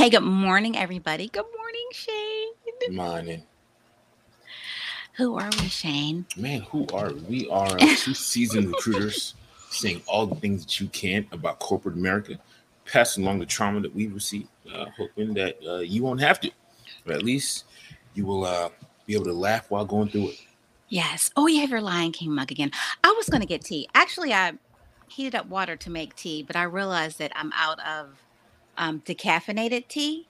Hey, good morning, everybody. Good morning, Shane. Good morning. Who are we, Shane? Man, who are we? We are two seasoned recruiters saying all the things that you can about corporate America, passing along the trauma that we've received, uh, hoping that uh, you won't have to, but at least you will uh, be able to laugh while going through it. Yes. Oh, you have your Lion King mug again. I was going to get tea. Actually, I heated up water to make tea, but I realized that I'm out of um, decaffeinated tea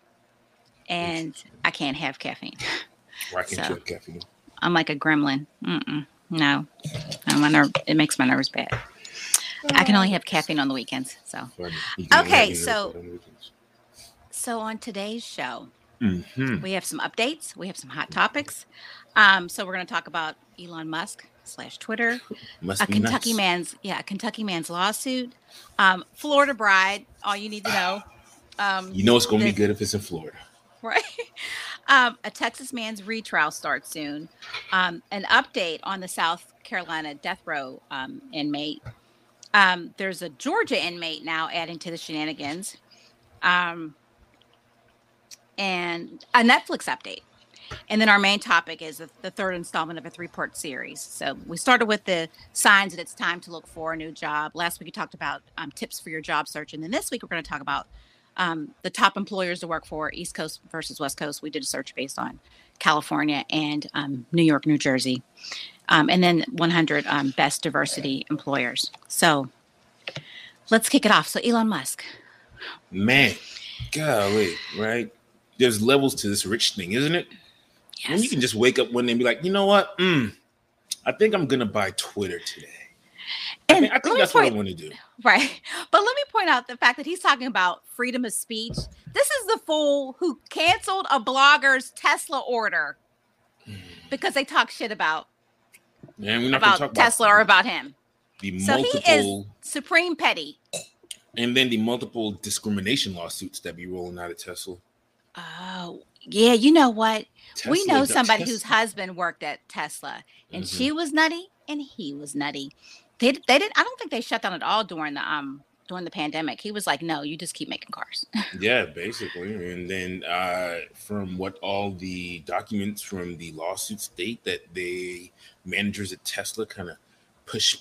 and I can't have caffeine. Why can't So- you have caffeine? I'm like a gremlin. Mm-mm, no, my nerve. It makes my nerves bad. I can only have caffeine on the weekends. So, Funny. You can Okay, let me know so- about it on the weekends. so on today's show, Mhm. we have some updates. We have some hot topics. Um, so we're going to talk about Elon Musk slash Twitter, a Kentucky man's yeah, a Kentucky man's lawsuit, um, Florida bride. All you need to know. Um, You know it's going to be good if it's in Florida. right? Um, a Texas man's retrial starts soon. Um, an update on the South Carolina death row um, inmate. Um, there's a Georgia inmate now adding to the shenanigans. Um, and a Netflix update. And then our main topic is the, the third installment of a three part series. So we started with the signs that it's time to look for a new job. Last week we talked about um, tips for your job search. And then this week we're going to talk about um, the top employers to work for, East Coast versus West Coast. We did a search based on California and um, New York, New Jersey. Um, and then 100 um, best diversity employers. So let's kick it off. So, Elon Musk. Man, golly, right? There's levels to this rich thing, isn't it? Yes. And you can just wake up one day and be like, you know what? Mm, I think I'm gonna buy Twitter today. I And think, I think that's what I want to do. Right. But let me point out the fact that he's talking about freedom of speech. This is the fool who canceled a blogger's Tesla order because they talk shit about not about talk Tesla about or about him. the So multiple he is supreme petty. and then the multiple discrimination lawsuits that be rolling out of Tesla. Oh, yeah. You know what? we know somebody Tesla- whose husband worked at Tesla and Mhm. she was nutty and he was nutty. They, they didn't, I don't think they shut down at all during the, um, during the pandemic. He was like, no, you just keep making cars. Yeah, basically. And then uh, from what all the documents from the lawsuit state that they managers at Tesla kind of push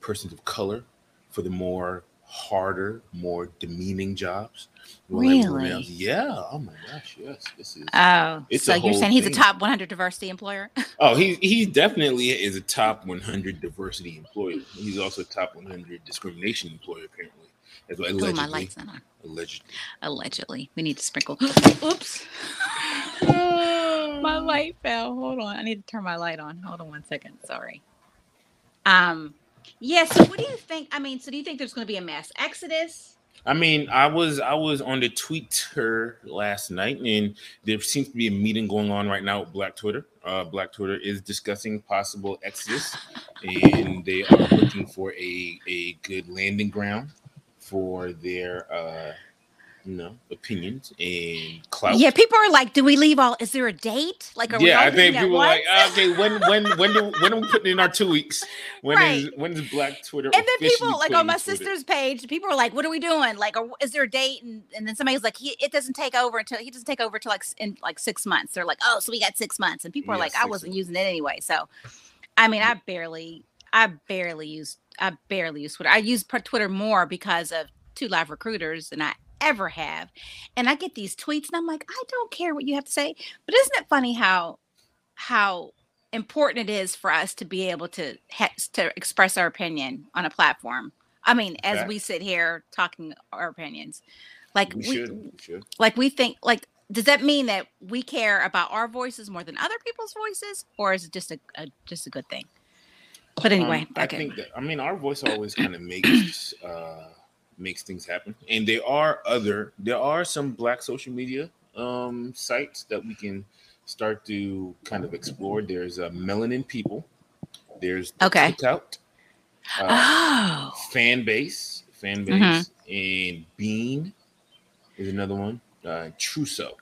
persons of color for the more harder, more demeaning jobs. Really? else- Yeah. Oh my gosh. Yes. This is. Oh, It's so you're saying he's a top 100 diversity employer? Oh, he he definitely is a top 100 diversity employer. He's also a top 100 discrimination employer, apparently. As well, allegedly. my light's on. allegedly. Allegedly, we need to sprinkle. Oops, my light fell. Hold on, I need to turn my light on. Hold on one second. Sorry. Um, yeah. So, what do you think? I mean, so do you think there's going to be a mass exodus? I mean, I was I was on the Twitter last night, and there seems to be a meeting going on right now with Black Twitter. Uh, Black Twitter is discussing possible exodus, and they are looking for a a good landing ground for their uh, you know opinions and clout. Yeah, people are like, "Do we leave all? Is there a date? Like, are we yeah, I think people are like, okay, when when when do when are we putting in our two weeks? When is Right. when is Black Twitter? and then people like on my Twitter- sister's page people are like what are we doing like or is there a date and, and then somebody's like he it doesn't take over until he doesn't take over till like in like six months they're like oh so we got six months and people are Yeah, like i wasn't months. using it anyway so i mean i barely i barely use i barely use twitter i use twitter more because of two live recruiters and i ever have and i get these tweets and i'm like i don't care what you have to say but isn't it funny how how important it is for us to be able to ha- to express our opinion on a platform. I mean, as we sit here talking our opinions, like we we, should we should. like we think like does that mean that we care about our voices more than other people's voices, or is it just a, a just a good thing? But anyway, Um, I okay. think that I mean our voice always kind of makes uh makes things happen. And there are other there are some black social media um sites that we can start to kind of explore. There's uh, Melanin People. There's the Okay. Cookout, uh, oh, fan base, fan base, Mhm. and Bean is another one. Uh, Truso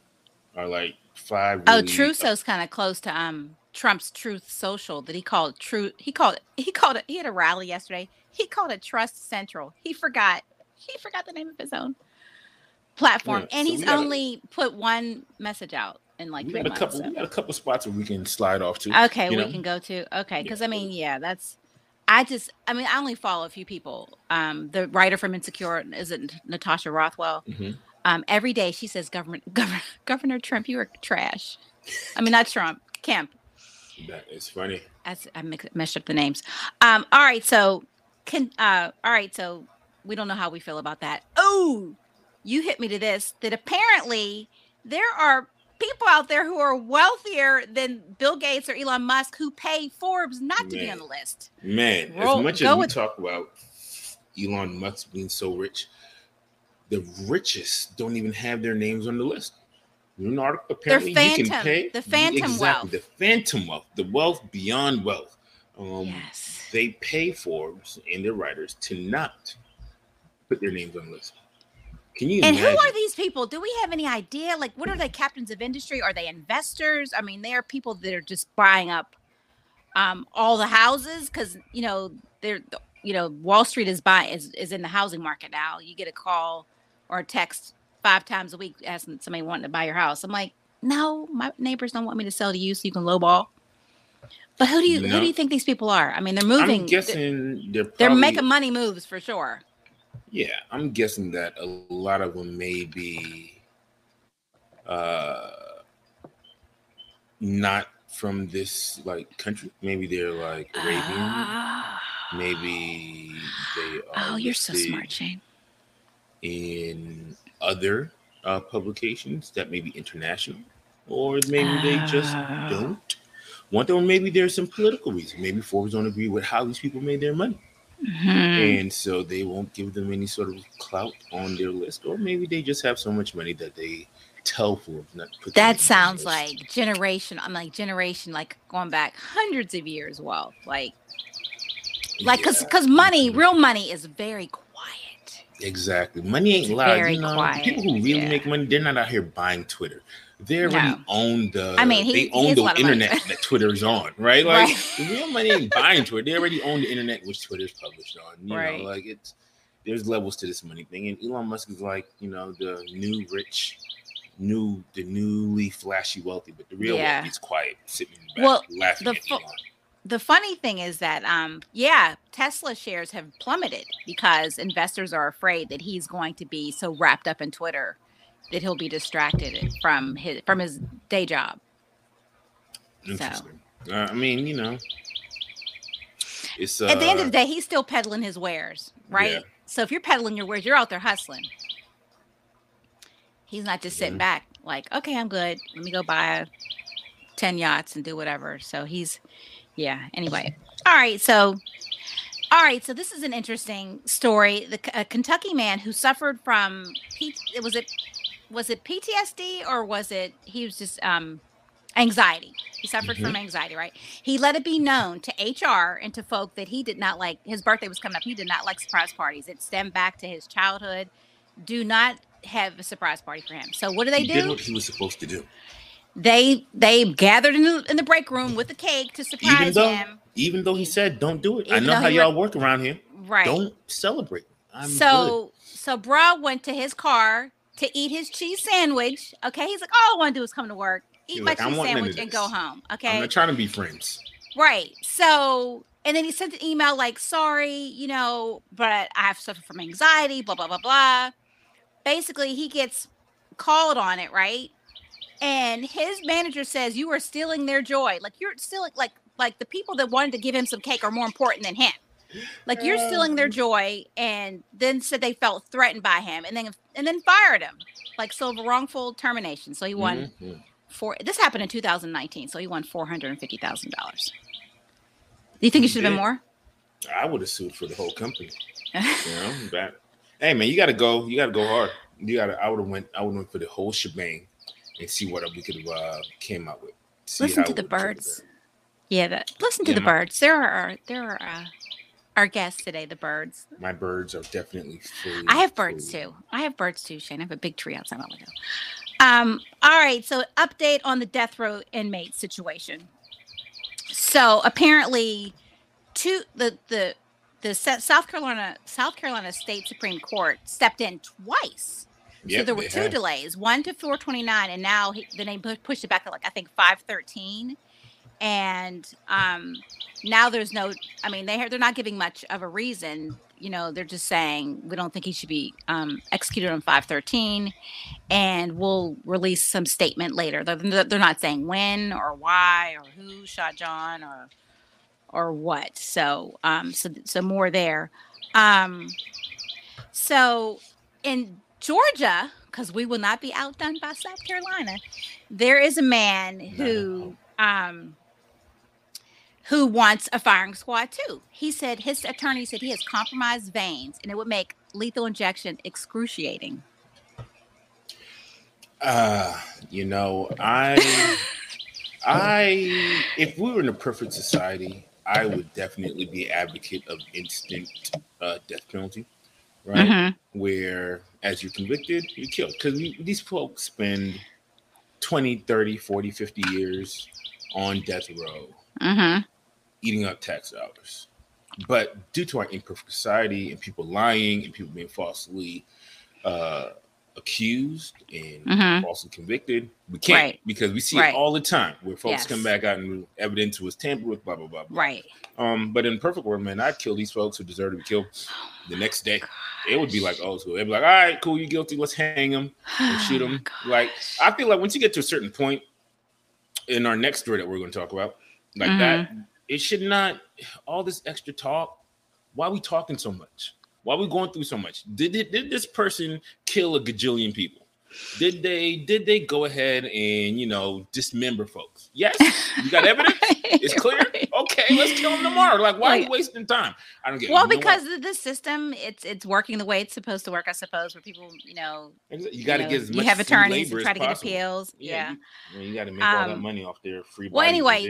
are like five. oh, really- Truso's kind of close to um Trump's Truth Social that he called True. He called it. He called it. He had a rally yesterday. He called it Trust Central. He forgot. He forgot the name of his own. platform, Yeah, and so he's only put one message out in like we got a months. couple. so- We got a couple spots where we can slide off to. Okay, we know? can go to okay, because. I mean, yeah, that's. I just, I mean, I only follow a few people. Um, the writer from Insecure is it Natasha Rothwell. Mhm. Um, every day she says, "Government, Governor, Governor Trump, you are trash." I mean, not Trump, Kemp. That is funny. As I mix, messed up the names. Um, all right, so can uh, all right, so we don't know how we feel about that. Oh, you hit me to this that apparently there are people out there who are wealthier than Bill Gates or Elon Musk who pay Forbes not to be on the list. Man, Roll- as much as we with- talk about Elon Musk being so rich, the richest don't even have their names on the list. You know, apparently you can phantom- pay the phantom exactly, wealth. the phantom wealth, the wealth beyond wealth. Um, yes. They pay Forbes and their writers to not put their names on the list. Can you And who are these people? Do we have any idea? Like, what are they captains of industry? Are they investors? I mean, they are people that are just buying up um, all the houses because you know they're you know Wall Street is buying is, is in the housing market now. You get a call or a text five times a week asking somebody wanting to buy your house. I'm like, no, my neighbors don't want me to sell to you so you can lowball. But who do you who do you think these people are? I mean, they're moving. I'm guessing they're they're making money moves for sure. Yeah, I'm guessing that a lot of them may be uh not from this like country. Maybe they're like Arabian. Ah. Maybe they are Oh, you're so smart, Shane. in other uh, publications that may be international, or maybe they just Oh. don't want them. Or maybe there's some political reason. Maybe Forbes don't agree with how these people made their money. Mhm. and so they won't give them any sort of clout on their list, or maybe they just have so much money that they tell Forbes not put. That sounds like generation. I'm like generation, like going back hundreds of years. Wealth, like, like, cause, Yeah, cause money, Mhm. real money is very quiet. exactly. Money ain't It's loud. very you know, quiet, people who really yeah. make money, they're not out here buying Twitter. They already No. own the. I mean, he- they own the lot of money. internet that Twitter is on, right? Like Right. the real money ain't buying Twitter. They already own the internet which Twitter is published on. You Right. know, like it's there's levels to this money thing, and Elon Musk is like you know the new rich. New, the newly flashy wealthy, but the real Yeah. wealthy's quiet, sitting in the back, Well, laughing the at fu- Elon. The funny thing is that, um, yeah, Tesla shares have plummeted because investors are afraid that he's going to be so wrapped up in Twitter that he'll be distracted from his from his day job. Interesting. Uh, I mean, you know, it's uh, At the end of the day, he's still peddling his wares, right? Yeah. So if you're peddling your wares, you're out there hustling. He's not just sitting Yeah. back like, okay, I'm good. Let me go buy 10 yachts and do whatever. So he's, yeah. Anyway. All right. So, all right. So this is an interesting story. The a Kentucky man who suffered from, P, was it, was it PTSD or was it, he was just, um, anxiety. He suffered from anxiety, right? He let it be known to HR and to folk that he did not like his birthday was coming up. He did not like surprise parties. It stemmed back to his childhood. Do not have a surprise party for him. So what do they he did do? what he was supposed to do. They they gathered in the, in the break room with the cake to Even surprise though, him. even though he said, "Don't do it," I know how y'all work around here. Right. Don't celebrate. I'm so so bra went to his car to eat his cheese sandwich. Okay. He's like, all I want to do is come to work, eat my like, cheese want none of sandwich, and go home. Okay. I'm not trying to be friends. Right. So, and then he sent an email like, sorry, you know, but I have suffered from anxiety, blah, blah, blah, blah. Basically, he gets called on it, right? And his manager says, you are stealing their joy. Like, you're stealing, like, like the people that wanted to give him some cake are more important than him. Like you're stealing their joy, and then said they felt threatened by him, and then and then fired him, like so wrongful termination. So he won Mhm. four. This happened in 2019, so he won four hundred and fifty thousand dollars. Do you think He should have been more? I would have sued for the whole company. You know, but hey, man, you got to go. You got to go hard. You got to. I would have went. I would have went for the whole shebang and see what we could have uh, came up with. See Listen to the birds. Yeah, that, listen to Yeah, the birds. There are there are uh, our guests today. The birds. My birds are definitely fully. I have birds too. I have birds too, Shane. I have a big tree outside my window. Um, all right, so update on the death row inmate situation. So apparently, two the the the South Carolina South Carolina State Supreme Court stepped in twice Yep, so there were two have. delays, one to 429, and now he, then they pushed it back to like I think 513. And um, now there's no, I mean, they they're not giving much of a reason. You know, they're just saying we don't think he should be um, executed on 513, and we'll release some statement later. They're, they're not saying when or why or who shot John or or what. So um, so so more there. Um, so in Georgia, because we will not be outdone by South Carolina, there is a man who um who wants a firing squad too. He said his attorney said he has compromised veins and it would make lethal injection excruciating. Uh, you know, I, I, if we were in a perfect society, I would definitely be advocate of instant uh, death penalty, right? Mhm. Where as you're convicted, you're killed. Because these folks spend 20, 30, 40, 50 years on death row, Mhm. Eating up tax dollars. But due to our imperfect society and people lying and people being falsely uh, accused and Mhm. falsely convicted, we can't Right. because we see Right. it all the time where folks Yes. come back out and evidence was tampered with, blah blah blah. blah. Right. Um, but in perfect world, man, I'd kill these folks who deserve to be killed the next day. It would be like old school. They'd be like, "All right, cool, you guilty. Let's hang him and shoot Oh him." Like I feel like once you get to a certain point in our next story that we're going to talk about, like Mm-hmm. that, it should not all this extra talk. Why are we talking so much? Why are we going through so much? Did did, did this person kill a gajillion people? Did they did they go ahead and you know dismember folks? Yes, you got evidence. It's clear. Right. Okay, let's kill them tomorrow. Like, why are you wasting time? I don't get. Well, You know because the, the system, it's it's working the way it's supposed to work, I suppose, where people, you know, you got to get as much. you have attorneys to try to get possible. appeals. Yeah. you, you got to make all that Um, money off their free. well, anyway.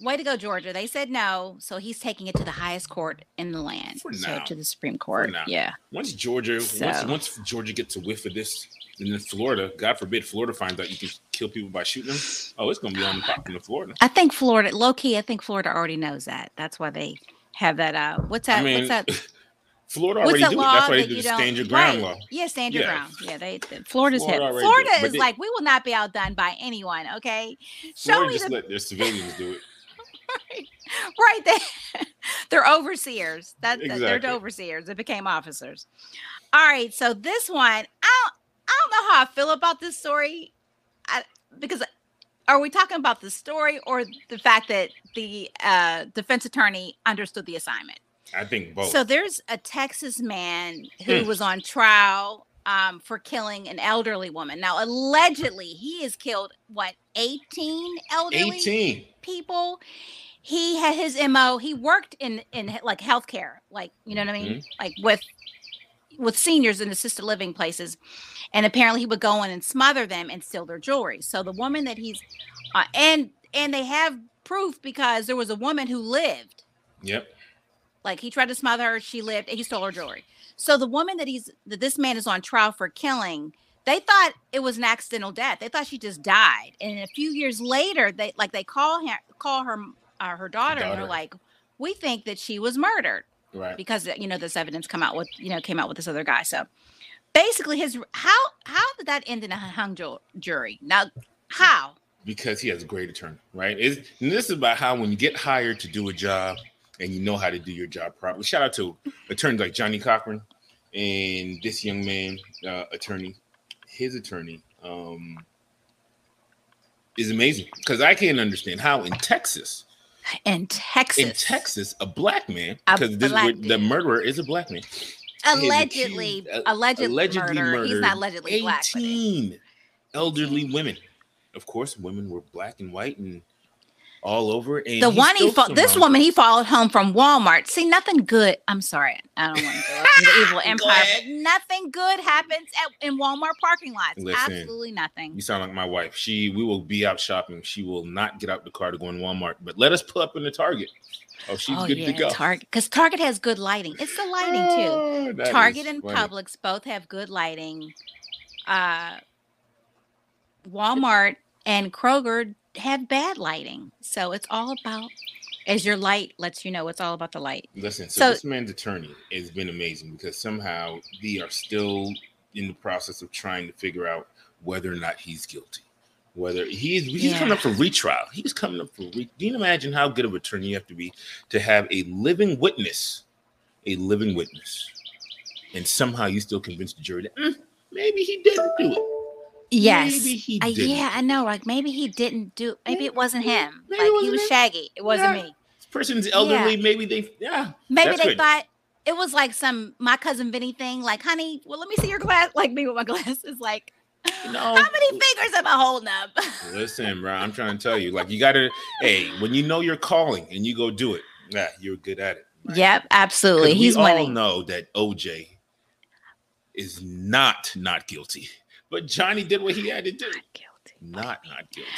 Way to go, Georgia. They said no, so he's taking it to the highest court in the land, For so now. to the Supreme Court. now. Yeah. once Georgia, once So- once Georgia gets a whiff of this, and then Florida, God forbid, Florida finds out you can kill people by shooting them. Oh, it's gonna be on the top in Florida. I think Florida, low key, I think Florida already knows that. That's why they have that. Uh, what's that? I mean, what's that? Florida What's already do it. law That's why they do the stand your ground right. law. Yeah, stand your Yeah. ground. Yeah, they. they- Florida's Florida hip. already Florida it, but is they- like we will not be outdone by anyone. Okay, show Florida me just the let their civilians do it. Right there. they're overseers. That that- they're overseers. They became officers. All right. So this one, I don't, I don't know how I feel about this story, I, because are we talking about the story or the fact that the uh, defense attorney understood the assignment? I think both. So there's a Texas man who Hmm. was on trial um, for killing an elderly woman. Now, allegedly, he has killed what 18 elderly 18. people. He had his mo. He worked in in like healthcare, like you know what I mean, Mhm. like with with seniors in assisted living places. And apparently, he would go in and smother them and steal their jewelry. So the woman that he's uh, and and they have proof because there was a woman who lived Yep. like he tried to smother her, she lived, and he stole her jewelry. So the woman that he's that this man is on trial for killing, they thought it was an accidental death. They thought she just died. And a few years later, they like they call her call her uh, her daughter, and they're like, we think that she was murdered Right. because you know this evidence come out with you know came out with this other guy. So basically, his how how did that end in a hung jury? Now how? because he has a great attorney, right? It's, and this is about how when you get hired to do a job and you know how to do your job properly. Shout out to attorneys like Johnnie Cochran and this young man, uh, attorney, his attorney, um, is amazing because I can't understand how in Texas, In Texas, in Texas, a black man, because this black the murderer is a black man, allegedly, accused- uh, allegedly, allegedly murder. He's not allegedly black. but it- 18 elderly women. Of course, women were black and white and all over. And the one he this woman he followed home from Walmart. See, nothing good. I'm sorry, I don't want to go up to the evil empire, nothing good happens at, in Walmart parking lots. Listen, Absolutely nothing. You sound like my wife. She, we will be out shopping. She will not get out the car to go in Walmart, but let us pull up in the Target. Oh, she's oh good yeah, to go. Target because Target has good lighting. It's the lighting too. Oh, that Target and funny. Publix both have good lighting. Uh, Walmart and Kroger have bad lighting, so it's all about. As your light lets you know, it's all about the light. Listen, so, So- this man's attorney has been amazing because somehow they are still in the process of trying to figure out whether or not he's guilty. Whether he's he's Yeah. coming up for retrial, he's coming up for. Re- Do you imagine how good of an attorney you have to be to have a living witness, a living witness, and somehow you still convince the jury that "Mm, maybe he didn't do it. Yes. maybe he didn't. yeah, I know. Like maybe he didn't do. Maybe it wasn't him. Maybe like he wasn't was him. Shaggy. It wasn't Yeah. me. This person's elderly. Maybe they. Yeah. Maybe they good. thought it was like some my cousin Vinny thing. Like, honey, well, let me see your glass. Like me with my glasses. Like, No. how many fingers am I holding up? Listen, bro, I'm trying to tell you, like you gotta, hey, when you know you're calling and you go do it, yeah, you're good at it. right? yep, absolutely. He's we He's all winning. know that OJ is not not guilty, but Johnnie did what he had to do. Not guilty. Not not guilty.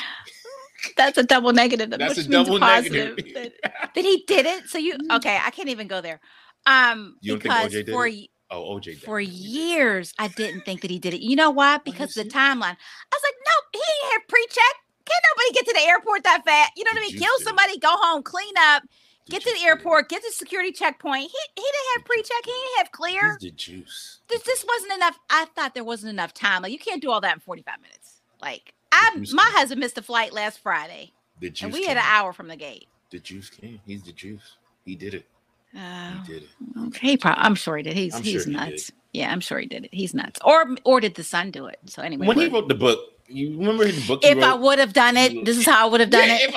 That's a double negative. That's which a means double positive. negative. That, that he did it. So you okay? I can't even go there. Um, You don't think because OJ did for it? oh, OJ did. for years I didn't think that he did it. You know why? Because you the timeline. I was like, nope, he ain't have pre-check. Can't nobody get to the airport that fast. You know what I mean? Kill see? somebody, go home, clean up, Did get to the airport, get to security checkpoint. He he didn't have pre-check. He didn't have clear. He's the juice. This this wasn't enough. I thought there wasn't enough time. Like you can't do all that in 45 minutes. Like I my came. husband missed a flight last Friday. The juice. And we had an hour from the gate. The juice came. He's the juice. He did it. Oh, He uh, did it. okay. He I'm sure he did. He's I'm he's sure he nuts. Yeah, I'm sure he did it. He's nuts. Or or did the son do it? So anyway, When he wrote the book, you remember the book? he if I would have done it, this is how I would have done Yeah, it.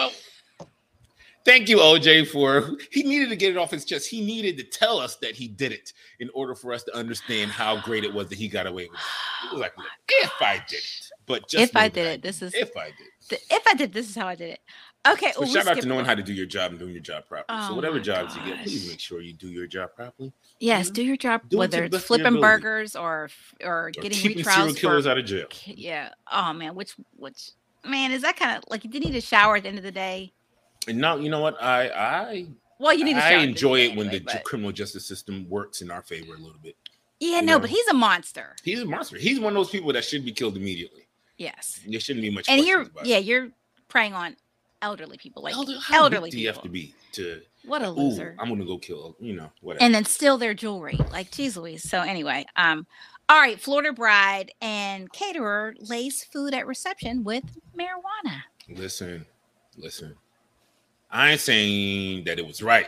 Thank you, OJ, for he needed to get it off his chest. He needed to tell us that he did it in order for us to understand how great it was that he got away with it. He was like, "Look, if I did it, but just If I did it, this is- if I did. Th- If I did, this is how I did it. Okay. So well, shout out to knowing how to do your job and doing your job properly. Oh so Oh whatever jobs you get, please make sure you do your job properly. Yes, know? do your job, Do whether it's best of your flipping burgers or or Or getting keeping serial killers for out of jail. yeah. Oh man, which which man is that kind of like you didn't need a shower at the end of the day? And now you know what? I I Well, you need. I at the end of enjoy it day when the but- criminal justice system works in our favor a little bit. yeah, you no, know. but he's a monster. He's a monster. He's one of those people that should be killed immediately. Yes, There shouldn't be much. and you're it. yeah, you're preying on elderly people, like Elder, how elderly do you have to be to? What a loser. I'm gonna go kill. You know, whatever. and then steal their jewelry. Like, geez Louise. So anyway, um, all right, Florida bride and caterer lays food at reception with marijuana. listen, listen. I ain't saying that it was right.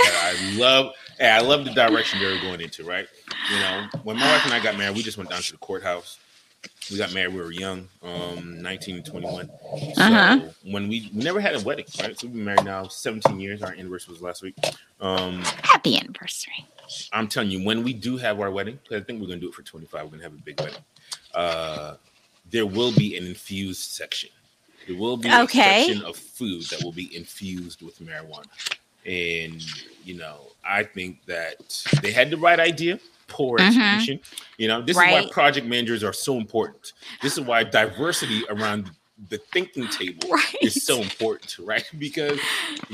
I love, hey, I love the direction they were going into. Right? You know, when my wife and I got married, we just went down to the courthouse. We got married. We were young, um, 19 and 21. So Uh-huh. when we, we never had a wedding, right? So we've been married now 17 years. Our anniversary was last week. Um, Happy anniversary. I'm telling you, when we do have our wedding, 'cause I think we're gonna do it for 25. We're gonna have a big wedding. Uh, there will be an infused section. There will be Okay. a section of food that will be infused with marijuana, and you know, I think that they had the right idea. Poor Mhm. You know, this is why project managers are so important. This is why diversity around the thinking table Right. is so important, right? Because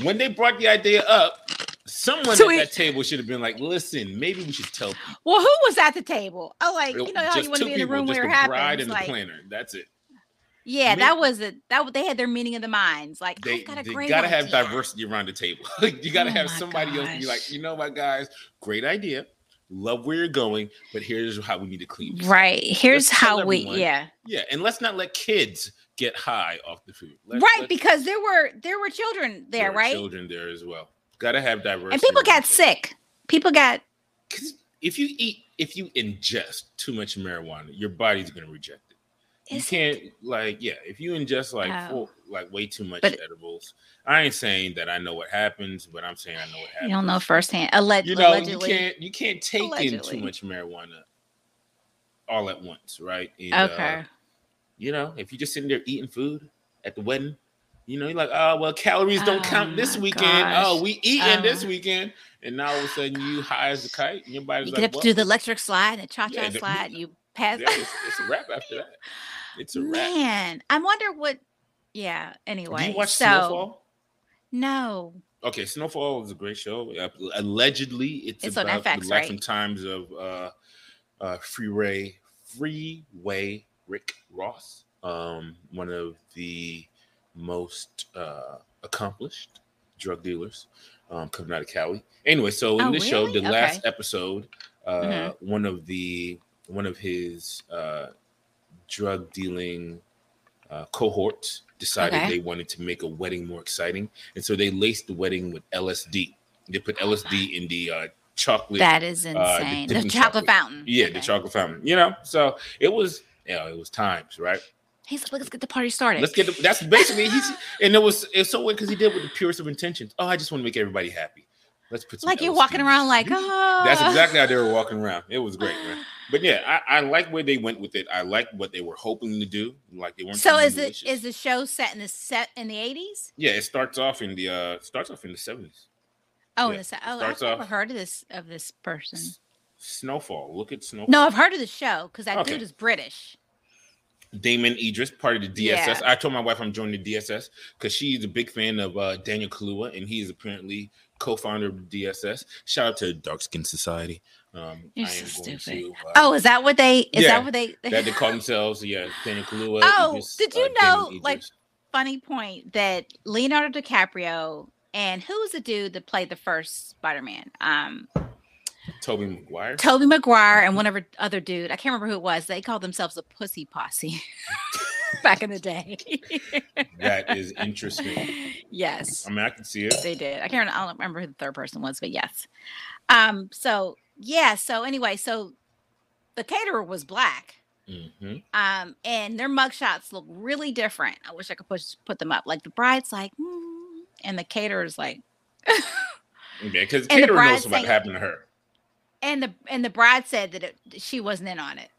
when they brought the idea up, someone So at that table should have been like, "Listen, maybe we should tell people." Well, who was at the table? Oh, like you know how you want to be in the room where it the bride happens. and Like, the planner. That's it. Yeah, that was it. That they had their meeting of the minds. Like, oh, They, I've got a they gotta have diversity around the table. you gotta Oh have somebody else be like, you know what, guys, great idea. Love where you're going, but here's how we need to clean. this. Right. Here's Let's how we. Yeah. Yeah, and let's not let kids get high off the food. Let- right, let- because there were there were children there, there right? Children there as well. Gotta have diversity. And people got sick. People got if you eat, if you ingest too much marijuana, your body's gonna reject. You Is can't like yeah. If you ingest like Oh. full, like way too much But- edibles, I ain't saying that I know what happens, but I'm saying I know what happens. you don't know firsthand. Alleg- You know, allegedly. you can't you can't take in too much marijuana all at once, right? And, uh, Okay. you know, if you're just sitting there eating food at the wedding, you know, you're like, oh well, calories don't Oh count this weekend. Oh, we eating this Oh. weekend, and now all of a sudden you high as a kite, and your body's you like, get up to do the electric slide and the cha cha Yeah, slide. You pass. yeah, it's, it's a wrap after that. It's a wrap. Man, I wonder what. Yeah. Anyway, Do you watch so Snowfall? no. Okay, Snowfall is a great show. Allegedly, it's, It's about FX, the life right? and times of uh, uh, Freeway Freeway Rick Ross, um, one of the most uh, accomplished drug dealers um, coming out of Cali. Anyway, so in Oh, this show, really? the last episode, uh, Mhm. one of the one of his uh, drug dealing uh, cohorts decided Okay. they wanted to make a wedding more exciting, and so they laced the wedding with LSD. They put LSD in the uh, chocolate. That is the insane. the dipping chocolate, chocolate. fountain. yeah, the chocolate fountain. You know, so it was. Yeah, it was times, right? He's like, let's get the party started. Let's get. The, that's basically he's, and it was it's so weird because he did with the purest of intentions. Oh, I just want to make everybody happy. Let's put some like you're LSD walking around like, oh. That's exactly how they were walking around. It was great, man. But yeah, I, I like where they went with it. I like what they were hoping to do. Like they weren't. So is it is the show set in the set in the eighties? Yeah, it starts off in the uh starts off in the seventies. Oh, Yeah, the oh, I've never heard of this of this person. Snowfall. Look at Snowfall. No, I've heard of the show because that Okay. dude is British. Damson Idris, part of the DSS. Yeah. I told my wife I'm joining the DSS because she's a big fan of uh, Daniel Kaluuya, and he is apparently co-founder of the DSS. Shout out to Dark Skin Society. Um, You're so stupid. to, uh, Oh, is that what they? Is Yeah, that what they? that they call themselves. Yeah. Oh, Idris, did you uh, know, like- funny point that Leonardo DiCaprio and who was the dude that played the first Spider-Man? Um, Tobey Maguire. Tobey Maguire and one other other dude. I can't remember who it was. They called themselves a pussy posse back in the day. that is interesting. yes, I mean, I can see it. they did. I can't. I don't remember who the third person was, but yes. Um. So yeah. So anyway, so the caterer was black. hmm Um, and their mugshots look really different. I wish I could push put them up. Like the bride's like, "Mm," and the caterer's like, Yeah, because the Caterer knows what sang- happened to her. and the and the bride said that it, she wasn't in on it,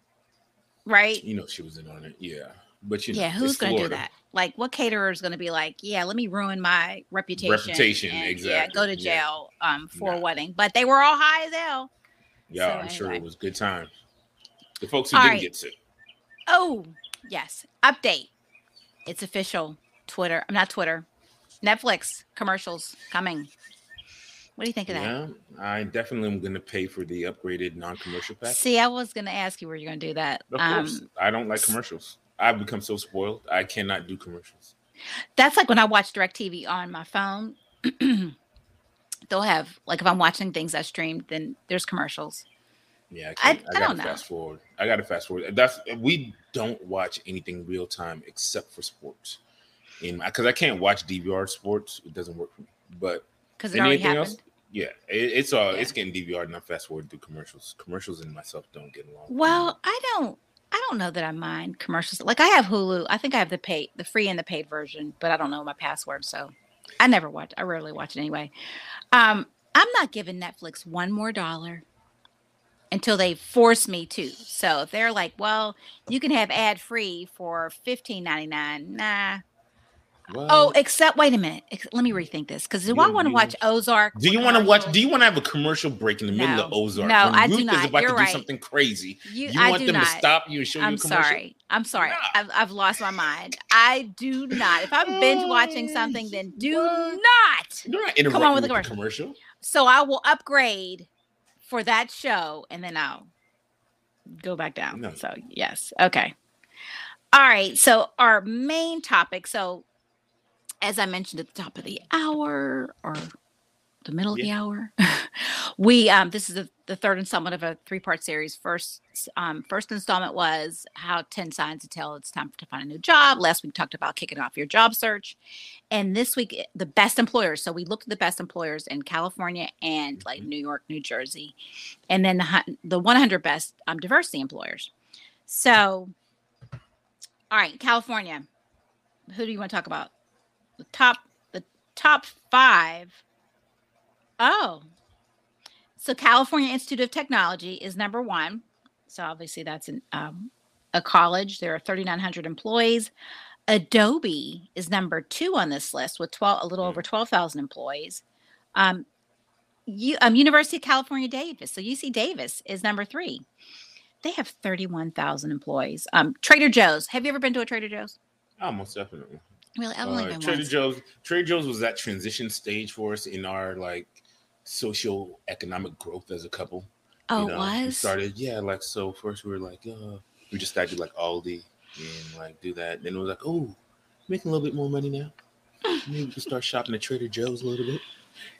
right? You know, she was in on it. Yeah, but you know, yeah, who's going to do that? Like, what caterer is going to be like, yeah, let me ruin my reputation, Reputation, and, Yeah, exactly, go to yeah. jail um for a wedding. But they were all high as hell. Yeah, So I'm sure it was good time. The folks who All didn't right. get sick. Oh, yes. Update. It's official. Twitter. I'm not Twitter. Netflix commercials coming. What do you think of that? Yeah, I definitely am going to pay for the upgraded non-commercial pack. See, I was going to ask you where you're going to do that. Of Um, course, I don't like commercials. I've become so spoiled. I cannot do commercials. that's like when I watch DirecTV on my phone. They'll have like if I'm watching things I streamed, then there's commercials. Yeah, I, I- I, I gotta don't know. fast forward. I got to fast forward. That's we don't watch anything real time except for sports. In because I can't watch DVR sports, it doesn't work for me. But because it already anything happened. else, yeah, it, it's all Yeah. it's getting DVR and I'm fast forward through commercials. Commercials and myself don't get along. Well, I don't. I don't know that I mind commercials. Like I have Hulu. I think I have the paid, the free and the paid version, but I don't know my password, so I never watch. I rarely watch it anyway. Um, I'm not giving Netflix one more dollar until they force me to. So if they're like, "Well, you can have ad free for fifteen ninety nine, nah. Oh, except wait a minute. Let me rethink this because do You- I want to watch Ozark? do you want to watch? Do you want to have a commercial break in the middle of No. Ozark? No, when I do Ruth is not. about You're to right. do something crazy. You, You I want do them not. to stop you and show you commercial. I'm a commercial? sorry. I'm sorry. Nah. I've, I've lost my mind. I do not. If I'm binge watching oh, something, then do What? not. You're not interrupting on with with the the commercial. So I will upgrade for that show and then I'll go back down. No. So, yes. Okay. All right. So, our main topic. So, as I mentioned at the top of the hour or the middle of the hour, we um this is the, the third installment of a three-part series. First um first installment was how 10 signs to tell it's time to find a new job. Last week we talked about kicking off your job search. And this week eh, the best employers. So we looked at the best employers in California and like Mhm. New York, New Jersey. And then the the 100 best um diversity employers. So all right, California. Who do you want to talk about? The top the top 5 Oh. So California Institute of Technology is number one. So obviously that's an, um, a college. There are 3,900 employees. Adobe is number two on this list with 12, a little Mm. over 12,000 employees. Um, you, um, University of California Davis. So UC Davis is number three. They have 31,000 employees. Um, Trader Joe's. Have you ever been to a Trader Joe's? Oh, most definitely. Really? I've only Uh, been Trader once. Joe's. Trader Joe's was that transition stage for us in our like social economic growth as a couple. Oh, you know, it We was? started, yeah, like so. First, we were like, uh, we just started like Aldi and like do that. Then it was like, oh, making a little bit more money now. Maybe we can start shopping at Trader Joe's a little bit.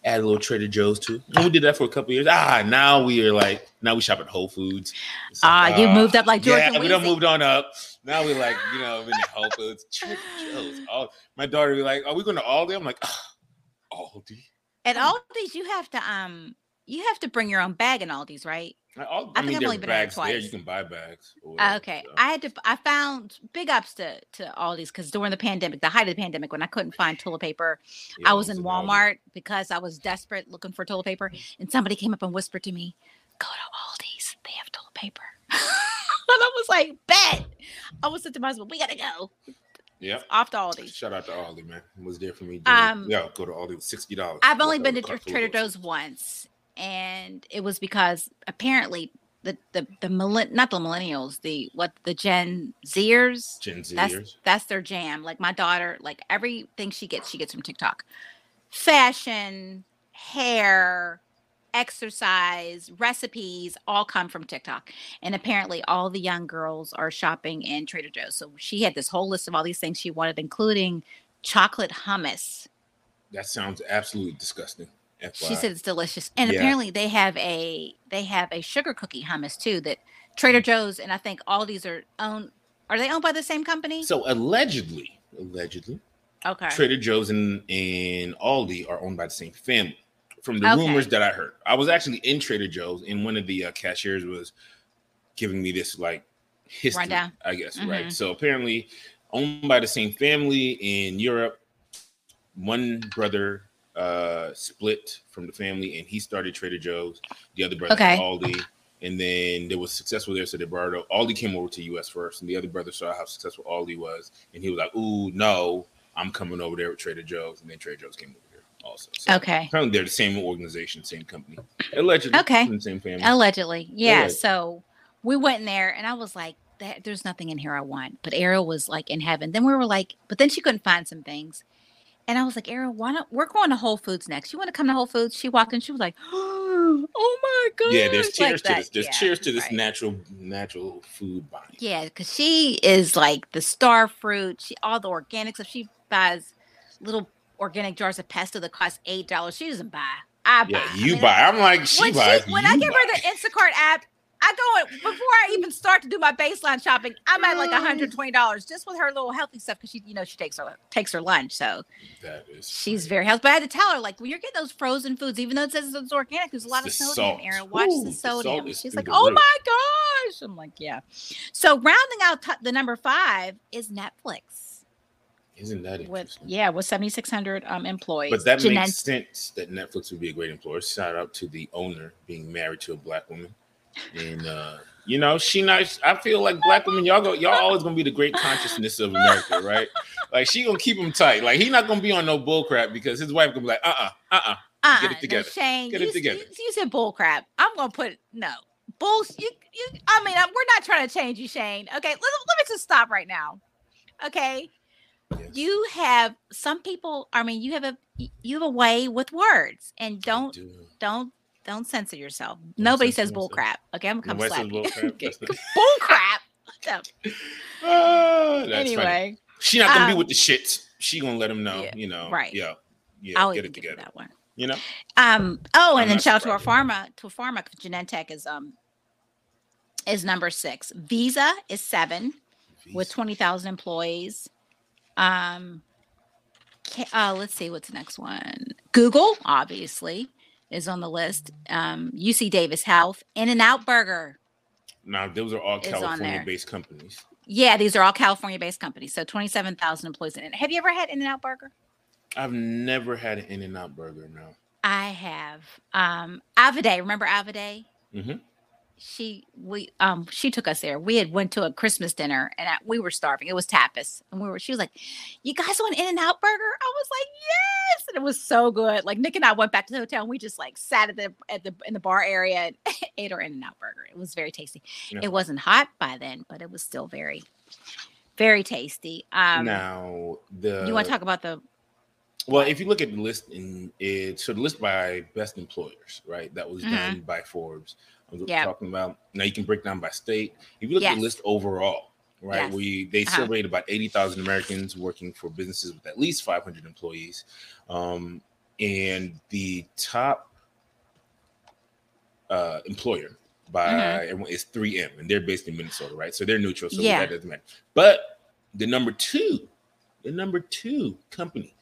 Add a little Trader Joe's too. And we did that for a couple years. Ah, now we are like now we shop at Whole Foods. It's Ah, you ah, moved up like George Yeah, and we done Weezy. moved on up. Now we like you know in the Whole Foods. Trader Joe's. All, my daughter be like, "Are we going to Aldi?" I'm like, ah, Aldi. At Aldi's, you have to um, you have to bring your own bag in Aldi's, right? I, I I, think I've only been there bags there. twice. You can buy bags. Uh, okay, so. I had to. I found big ups to to Aldi's because during the pandemic, the height of the pandemic, when I couldn't find toilet paper, Yeah, I was in Aldi. Walmart because I was desperate looking for toilet paper, and somebody came up and whispered to me, "Go to Aldi's. They have toilet paper." and I was like, "Bet." I was to my husband, "We gotta go Yeah. off to Aldi's." Shout out to Aldi, man. Was there for me. Um, Um, yeah, go to Aldi with sixty dollars. I've only been to Trader Joe's once, and it was because apparently the the the millen- not the millennials, the what the Gen Zers, Gen Zers. that's that's their jam. Like my daughter, like everything she gets, she gets from TikTok. Fashion, hair, exercise, recipes all come from TikTok. And apparently all the young girls are shopping in Trader Joe's. So she had this whole list of all these things she wanted, including chocolate hummus. That sounds absolutely disgusting. She said it's delicious. And Yeah. apparently they have a they have a sugar cookie hummus too that Trader Joe's and I think all these are owned are they owned by the same company? So allegedly, allegedly, okay. Trader Joe's and, and Aldi are owned by the same family. From the Okay. rumors that I heard, I was actually in Trader Joe's, and one of the uh, cashiers was giving me this like history, Rundown. I guess, Mhm. right? So apparently, owned by the same family in Europe. One brother uh split from the family, and he started Trader Joe's. The other brother Okay. Aldi. And then there was successful there, so they brought it. Aldi came over to US first, and the other brother saw how successful Aldi was, and he was like, "Ooh, no, I'm coming over there with Trader Joe's," and then Trader Joe's came over here also. So Okay. apparently they're the same organization, same company, allegedly. Okay. same family. Allegedly. Yeah. Allegedly. So we went in there and I was like, "There- there's nothing in here I want. But Ariel was like in heaven. Then we were like, but then she couldn't find some things. And I was like, Ariel, why don't We're going to Whole Foods next. You want to come to Whole Foods? She walked in. She was like, oh my god. yeah, there's cheers to that. this. There's Yeah, cheers to this right. natural, natural food buying. Yeah, because she is like the star fruit. She all the organic stuff. She buys little organic jars of pesto that cost eight dollars. She doesn't buy. I buy. Yeah, I you mean, buy. I'm like, she when, buys. she, when I give her the Instacart app, I go before I even start to do my baseline shopping. I'm at like $120 just with her little healthy stuff because she, you know, she takes her takes her lunch, so that is she's very healthy. But I had to tell her like when you're getting those frozen foods, even though it says it's organic, there's a lot of sodium. salt. Aaron, watch Ooh, the the sodium. is She's like, oh roof. my gosh! I'm like, yeah. So rounding out t- the number five is Netflix Isn't that with yeah with 7,600 um employees. But that Genent- makes sense that Netflix would be a great employer. Shout out to the owner being married to a black woman. And uh, you know, she not I feel like black women, y'all go, y'all always gonna be the great consciousness of America, right? Like she gonna keep him tight. Like he not gonna be on no bull crap because his wife gonna be like, uh-uh, uh-uh. uh-uh Get it together. No, Shane, Get you, it together. You, you said bull crap. I'm gonna put no bull. You, you. I mean, I'm, we're not trying to change you, Shane. Okay, let, let me just stop right now. Okay, Yes, you have some people. I mean, you have a you have a way with words, and don't do. don't don't censor yourself. Nobody censor says bull crap. Okay, I'm gonna come slap you. bull crap? Okay, bull crap. Ah, funny. anyway, She not gonna be um, with the shits. She gonna let him know, yeah, you know. right. Yeah. Yeah. I'll get it together. that one. You know? Um. Oh, I'm and then shout out to our pharma to pharma. Genentech is um is number six. Visa is seven with twenty thousand employees. Um. Uh, let's see what's the next one. Google obviously is on the list. Um, UC Davis Health, In and Out Burger. Now those are all California based companies. Yeah, these are all California-based companies. So twenty-seven thousand employees. In it. Have you ever had In and Out Burger? I've never had an In and Out burger now. I have. Um, Avade, remember Avade? Mhm. She we um she took us there. We had went to a Christmas dinner and I, we were starving. It was tapas, and we were. She was like, "You guys want In and Out Burger?" I was like, "Yes!" And it was so good. Like Nick and I went back to the hotel. and We just like sat at the at the in the bar area and ate our In and Out Burger. It was very tasty. Yeah. It wasn't hot by then, but it was still very, very tasty. Um, now the you want to talk about the well, if you look at the list in it, so the list by best employers, right? That was Mhm. done by Forbes. I'm Yeah. talking about now. You can break down by state. If you look at the list overall, right? Yes. We they Uh-huh. surveyed about eighty thousand Americans working for businesses with at least five hundred employees. Um, and the top uh, employer by Mhm. is 3M, and they're based in Minnesota, right? So they're neutral, so Yeah. that doesn't matter. But the number two, the number two company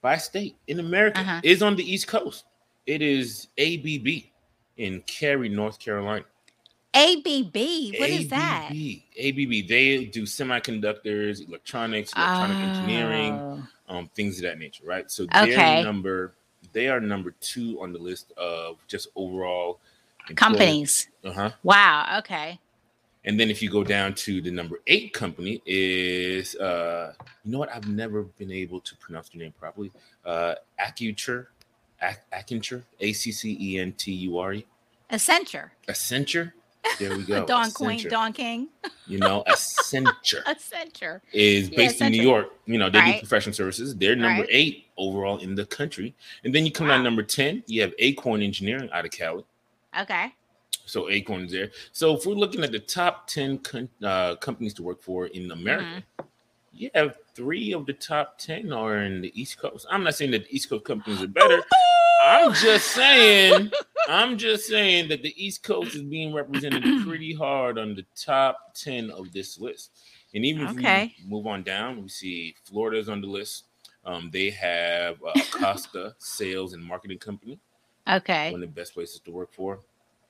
by state in America Uh-huh. is on the East Coast. It is ABB in Cary, North Carolina. ABB. What is that? ABB. ABB. They do semiconductors, electronics, electronic engineering, Oh. um, things of that nature, right? So they're Okay. number they are number two on the list of just overall Companies. Uh huh. Wow. Okay. And then if you go down to the number eight company is uh you know what I've never been able to pronounce the name properly. Uh Accenture. Ac- Accenture. A C C E N T U R E. Accenture. Accenture. There we go. Don Queen. Don King. You know, Accenture. Accenture. is Yeah, based in New York. You know, they Right. do professional services. They're number Right. eight overall in the country. And then you come down number 10, you have Acorn Engineering out of Cali. Okay. So Acorn's there. So if we're looking at the top 10 con- uh, companies to work for in America, Mm-hmm. You have three of the top 10 are in the East Coast. I'm not saying that the East Coast companies are better. I'm just saying, I'm just saying that the East Coast is being represented pretty hard on the top 10 of this list. And even if Okay. we move on down, we see Florida's on the list. Um, they have uh, Acosta Sales and Marketing Company, Okay. one of the best places to work for.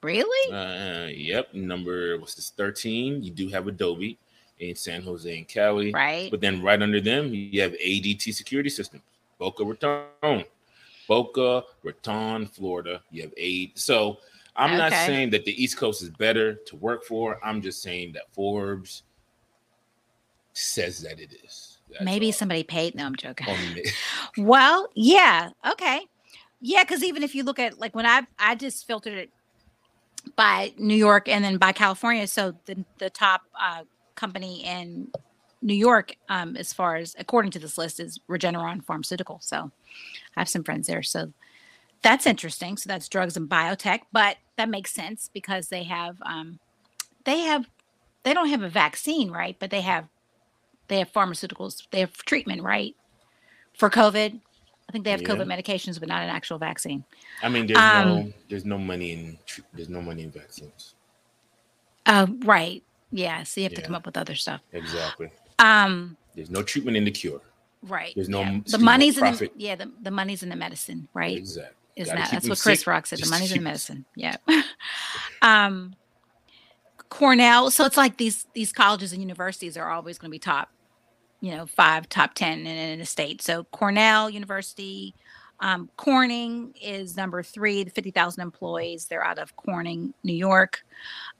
Really? Uh, yep, number what's this 13? You do have Adobe in San Jose and Cali. Right. But then right under them, you have ADT Security Systems, Boca Raton, Boca Raton, Florida. You have eight. So I'm not saying that the East Coast is better to work for. I'm just saying that Forbes says that it is. That's Maybe all. somebody paid. No, I'm joking. Well, yeah, okay, yeah, because even if you look at like when I I just filtered it by New York and then by California, so the the top uh, company in New York, um, as far as according to this list, is Regeneron Pharmaceutical. So I have some friends there, so that's interesting. So that's drugs and biotech, but that makes sense because they have um, they have they don't have a vaccine, right? But they have they have pharmaceuticals, they have treatment, right? For COVID, I think they have Yeah. COVID medications, but not an actual vaccine. I mean, there's Um, no there's no money in there's no money in vaccines. Uh, right. Yeah. So you have to come up with other stuff. Exactly. Um, There's no treatment in the cure. right. There's no yeah. the money's in the yeah the, the money's in the medicine, right? Exactly. Isn't that that's what Chris sick Rock said? The just to money's in the medicine. Yeah. um, Cornell. So it's like these these colleges and universities are always going to be top, you know, five, top ten in, in a state. So Cornell University, um, Corning is number three, the fifty thousand employees. They're out of Corning, New York.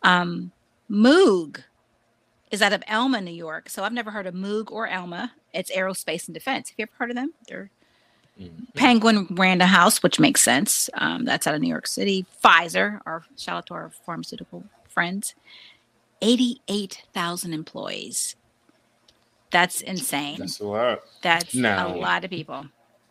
Um, Moog is out of Elma, New York. So I've never heard of Moog or Elma. It's aerospace and defense. Have you ever heard of them? They're Mhm. Penguin Random House, which makes sense. Um, that's out of New York City. Pfizer, our shout out to our pharmaceutical friends. 88,000 employees. That's insane. That's a lot. That's Now- a lot of people.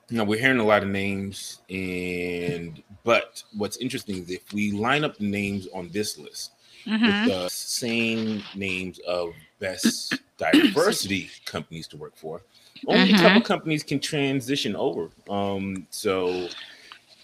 No, we're hearing a lot of names, and but what's interesting is if we line up the names on this list Mhm. with the same names of best diversity companies to work for, only a Mhm. couple companies can transition over. Um, so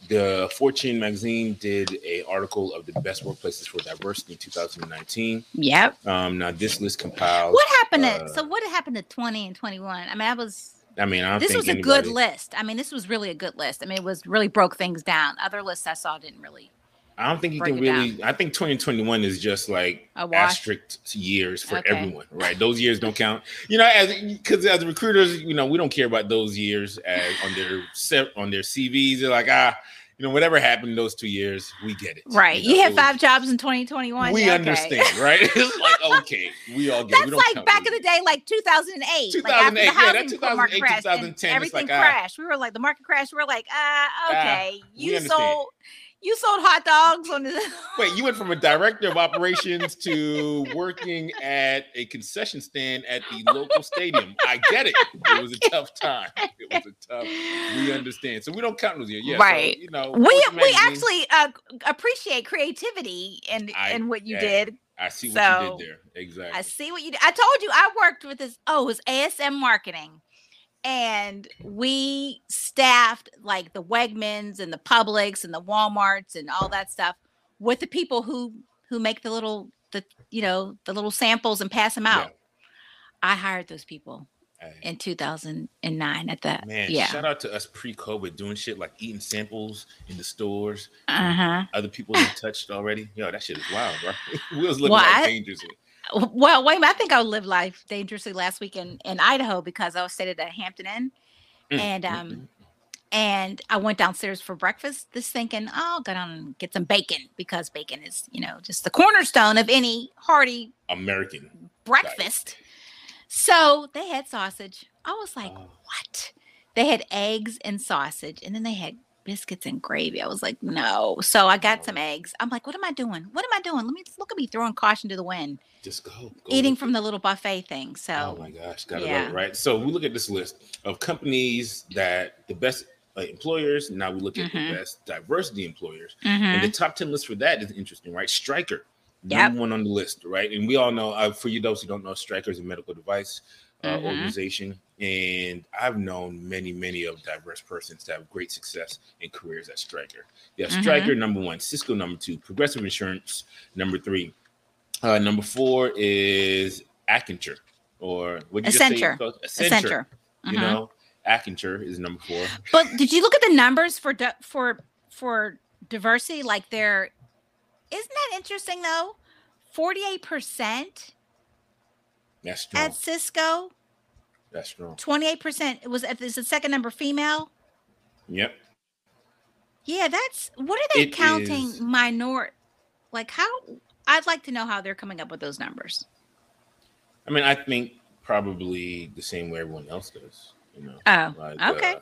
the Fortune magazine did a article of the best workplaces for diversity in 2019. Yep. Um, now this list compiled. What happened to uh, so what happened to 20 and 21? I mean, I was I mean, I this was a good list. I mean, this was really a good list. I mean, it was really broke things down. Other lists I saw didn't really. I don't think you break can it really. I think 2021 is just like asterisk years for Okay. everyone, right? Those years don't count. You know, as because as recruiters, you know, we don't care about those years as on their set on their CVs. They're like, ah, you know, whatever happened in those two years, we get it. Right. know, You it had was- five jobs in 2021. We okay. understand, right? It's like okay, we all get. it. That's we like back in the day, like 2008. 2008, like after yeah, that 2008, market crashed 2010, it's everything like, ah. crashed. we were like, the market crashed. We were like, uh, okay, we you understand. You sold hot dogs on the. Wait, you went from a director of operations to working at a concession stand at the local stadium. I get it. It was a tough time. It was a tough. We understand. So we don't count those years. Yeah, Right. So, you know, we we actually uh, appreciate creativity and and what you yeah, did. I see what so, you did there. Exactly. I see what you did. I told you I worked with this. Oh, it was ASM marketing, and we staffed like the Wegmans and the Publix and the WalMarts and all that stuff with the people who who make the little the you know the little samples and pass them out. Yeah. I hired those people Hey, in 2009 at that. Man, yeah. shout out to us pre-COVID doing shit like eating samples in the stores. Uh huh. Other people have touched already. Yo, that shit is wild, bro. we was living Well, like I-. Well, wait, I think I lived life dangerously last week in, in Idaho because I was stayed at a Hampton Inn Mm, and mm, um mm. and I went downstairs for breakfast this thinking, oh, I'll go down and get some bacon because bacon is, you know, just the cornerstone of any hearty American. breakfast. So they had sausage. I was like, Oh. what? They had eggs and sausage, and then they had biscuits and gravy. I was like, no. So I got Oh. some eggs. I'm like, what am I doing? What am I doing? Let me look at me throwing caution to the wind, Just go. go eating from it. the little buffet thing. So. Oh my gosh, gotta yeah. right? So we look at this list of companies that the best uh, employers. Now we look at Mhm. the best diversity employers, mhm. and the top ten list for that is interesting, right? Stryker, Yep. number one on the list, right? And we all know, uh, for you those who don't know, Stryker is a medical device uh, Mhm. organization, and I've known many, many of diverse persons to have great success in careers at Stryker. Yeah, Mhm. Stryker number one, Cisco number two, Progressive Insurance number three. Uh, number four is Accenture, or what did you just say? Accenture. Accenture. You Mhm. know, Accenture is number four. But did you look at the numbers for di- for for diversity? Like there, isn't that interesting though? Forty eight percent That's strong. at Cisco. That's strong. 28% it was is the second number female Yep. yeah that's what are they It counting is- minor like how i'd like to know how they're coming up with those numbers I mean, I think probably the same way everyone else does. You know, oh like, okay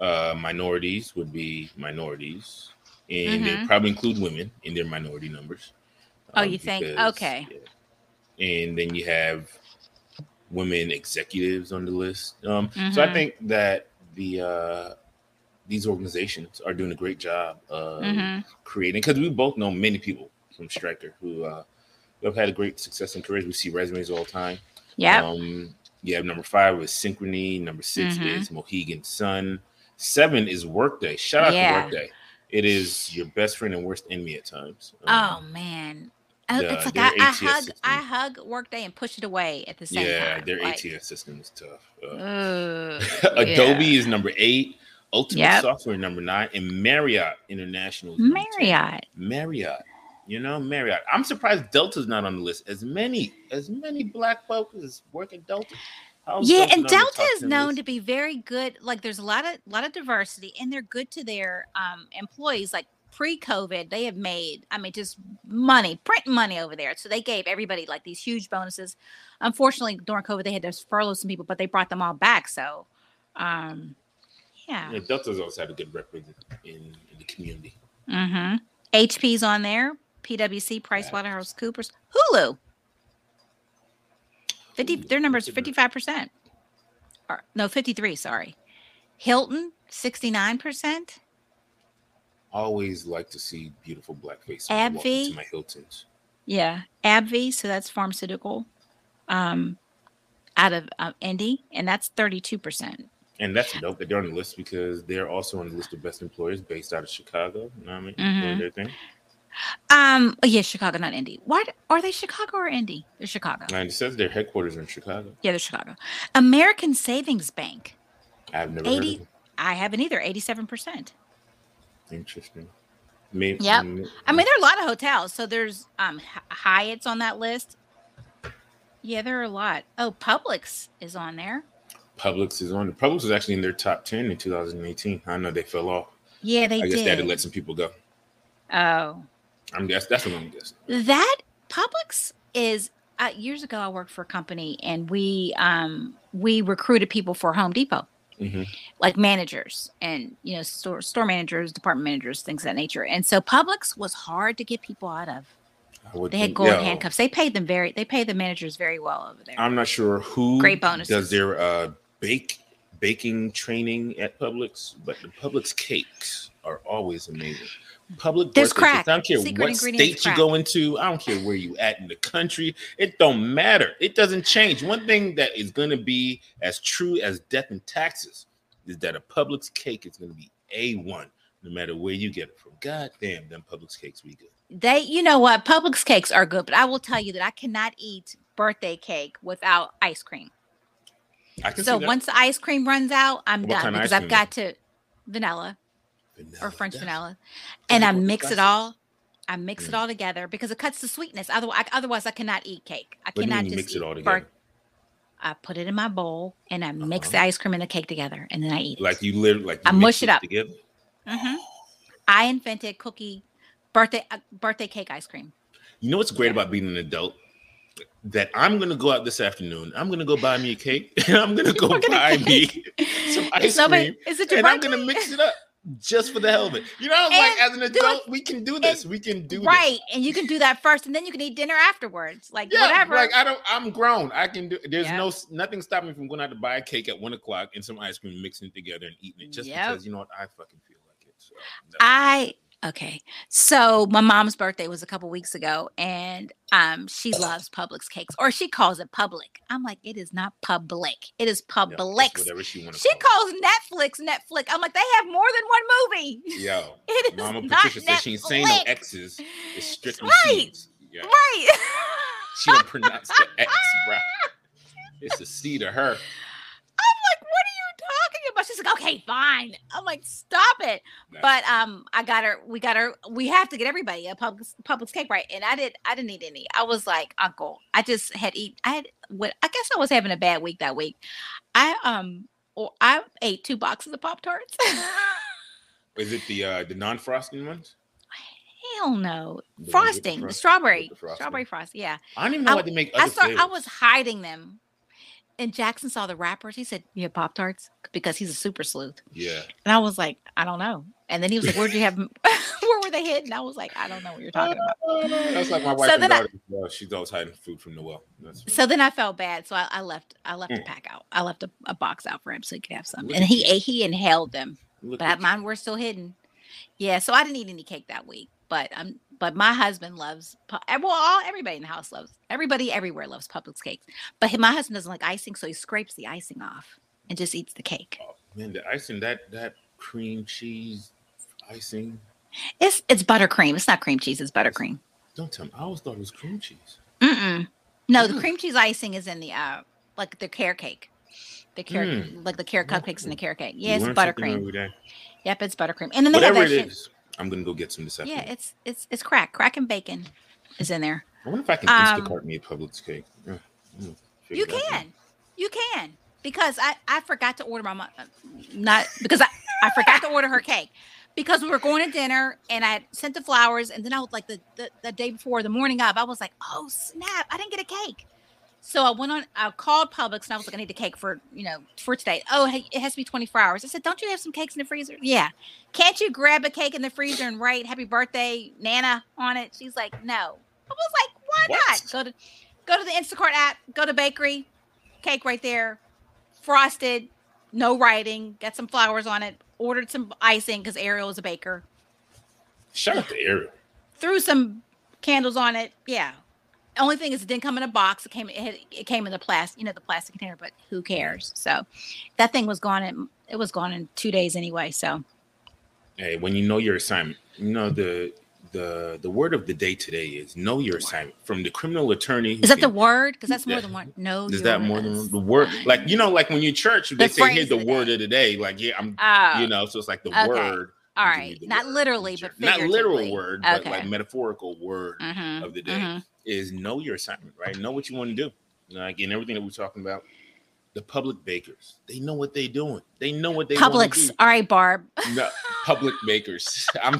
Uh, uh, minorities would be minorities, and they Mhm. probably include women in their minority numbers. Oh, um, you think? Okay. yeah. And then you have women executives on the list. Um, So I Mhm. think that the uh, these organizations are doing a great job of Mhm. creating because we both know many people from Stryker who uh, who have had a great success in careers. We see resumes all the time. yeah Um, you have number five is Synchrony. Number 6 Mhm. is Mohegan Sun. Seven is Workday. Shout out Yeah. to Workday. It is your best friend and worst enemy at times. oh Um, man Uh, the- it's like I, I hug system. i hug workday and push it away at the same yeah, time Yeah, their like, ATS system is tough. Uh, Adobe yeah. is number eight. Ultimate Yep. Software number nine, and Marriott International. is number 10. marriott Marriott. You know, Marriott. I'm surprised Delta's not on the list. As many, as many black folks as work at Delta. How's yeah Delta and not on the delta is known list? to be very good like there's a lot of lot of diversity and they're good to their um employees like pre-covid they have made i mean just money print money over there. So they gave everybody like these huge bonuses. Unfortunately during covid they had to furlough some people but they brought them all back. So um yeah. Yeah, Delta's always had a good record in, in the community. mm-hmm. Hp's on there pwc pricewaterhouse coopers hulu. 50 their at that. 55 percent. Or no 53 sorry. Hilton 69 percent Always like to see beautiful black faces. when I walk AbbVie? into my Hiltons. yeah AbbVie so that's pharmaceutical um out of uh, indy and that's 32 percent And that's dope that they're on the list because they're also on the list of best employers based out of Chicago. You know what I mean? Mhm. Their thing. um oh, yeah chicago not indy why d- are they chicago or indy they're chicago And it says their headquarters are in Chicago. yeah they're chicago american savings bank I've never 80 heard of them. i haven't either 87 percent Interesting. Maybe, Yep. I mean, there are a lot of hotels. So there's um Hy- Hyatt's on that list. Yeah, there are a lot. Oh, Publix is on there. Publix is on. The Publix was actually in their top ten in 2018. I know they fell off. Yeah, they I guess they had to let some people go. oh, I'm guess that's what I'm guessing. that Publix is. Uh, years ago, I worked for a company, and we um we recruited people for Home Depot, hmm like managers and you know store store managers, department managers, things of that nature. And so Publix was hard to get people out of. They had gold handcuffs. They paid them very. They paid the managers very well over there. I'm not sure who Great bonus does their uh, bake baking training at Publix, but the Publix cakes are always amazing. Public There's birthday cakes, crack. I don't care Secret what state you go into. I don't care where you at in the country. It don't matter. It doesn't change. One thing that is going to be as true as death and taxes is that a Publix cake is going to be a one, no matter where you get it from. God damn, them Publix cakes we good. They, you know what? Publix cakes are good, but I will tell you that I cannot eat birthday cake without ice cream. I can So once the ice cream runs out, I'm What done because I've got to vanilla or French vanilla, and I mix it all. I mix it Mm. all together because it cuts the sweetness. Otherwise, otherwise I cannot eat cake. I What cannot just mix it all together? I put it in my bowl and I mix the Uh-huh. ice cream and the cake together, and then I eat. Like you literally like you I mush it up. together. Mhm. I invented cookie birthday uh, birthday cake ice cream. You know what's great Yeah. about being an adult? That I'm gonna go out this afternoon. I'm gonna go buy me a cake, and I'm gonna go gonna buy me cake. some Is ice nobody- cream, it and I'm gonna mix it up just for the hell of it. You know, like And as an adult, we can do this. We can do this. right, and you can do that first, and then you can eat dinner afterwards. Like Yeah, whatever. like I don't. I'm grown. I can do. There's Yeah. no nothing stopping me from going out to buy a cake at one o'clock and some ice cream, mixing it together and eating it just Yep. because you know what I fucking feel like it. So I okay. So my mom's birthday was a couple weeks ago, and um, she loves Publix cakes, or she calls it public. I'm like, it is not public. It is Publix. whatever she she call. it. calls Netflix Netflix. I'm like, they have more than one movie. Yo, It is Mama not Patricia says she ain't saying no X's. It's strictly right. C's. Yeah. Right. She don't pronounce the X, bro. It's a C to her. I'm like, what are you about? She's like, okay, fine. I'm like, stop it. But um, I got her. We got her. We have to get everybody a Publix Publix cake, right? And I did. I didn't eat any. I was like, Uncle. I just had eat. I had what? I guess I was having a bad week that week. I um, or I ate two boxes of Pop Tarts. is it the uh the non-frosting ones? Hell no, The ones the frosting, frost- strawberry, the frosting? strawberry frost. Yeah, I don't even know I- why they make I start. I was hiding them. And Jackson saw the wrappers. He said, "You have Pop Tarts," because he's a super sleuth. Yeah. And I was like, I don't know. And then he was like, Where'd you have? Where were they hidden? I was like, I don't know what you're talking about. That's like my wife So and then I- daughter. Well, she's always hiding food from Noel. That's So then I felt bad. So I, I left I left a Mm. pack out. I left a, a box out for him so he could have some. Look And he ate he inhaled them. Look But mine were still hidden. Yeah, so I didn't eat any cake that week. But um but my husband loves eh, well all everybody in the house loves everybody everywhere loves Publix cakes. But my husband doesn't like icing, so he scrapes the icing off and just eats the cake. Oh, man, the icing that that cream cheese icing. It's it's buttercream. It's not cream cheese, it's buttercream. Don't tell me. I always thought it was cream cheese. Mm-mm. No, the Mm. cream cheese icing is in the uh like the carrot cake. The carrot Mm. like the carrot cupcakes and the carrot cake. Yeah, learn something buttercream. Yep, it's buttercream. And then they Whatever have it that I'm gonna go get some this Yeah, it's it's it's crack. Crack and bacon is in there. I wonder if I can Um, Instacart me a Publix cake. Yeah, I'm gonna figure You can. You can. Because I I forgot to order my mo- uh, not because I I forgot to order her cake. Because we were going to dinner and I sent the flowers and then I was like the, the the day before the morning of I was like oh snap I didn't get a cake so I went on I called Publix and I was like I need a cake for you know for today oh hey, it has to be 24 hours I said don't you have some cakes in the freezer yeah can't you grab a cake in the freezer and write happy birthday Nana on it she's like no I was like why What? not go to go to the Instacart app go to bakery cake right there frosted no writing got some flowers on it ordered some icing because Ariel is a baker Shout out to Ariel. threw some candles on it. Yeah. Only thing is, it didn't come in a box. It came. It, had, it came in the plastic, you know, the plastic container. But who cares? So, that thing was gone. In, it was gone in two days anyway. So, Hey, when you know your assignment, you know the the the word of the day today is know your assignment from the criminal attorney. Is that the word? Because that's more Yeah. than one. No. Is that more than the word? Like you know, like when you church, they The say here's the the word of the day. Like yeah, I'm Oh, you know, so it's like the okay. word. all right. Not word literally, but not literal word, but like metaphorical word Mhm, of the day mhm. Is know your assignment, right? Know what you want to do. Like in everything that we're talking about, the public bakers, they know what they're doing. They know what they Publix. All right, Barb. No, public bakers. I'm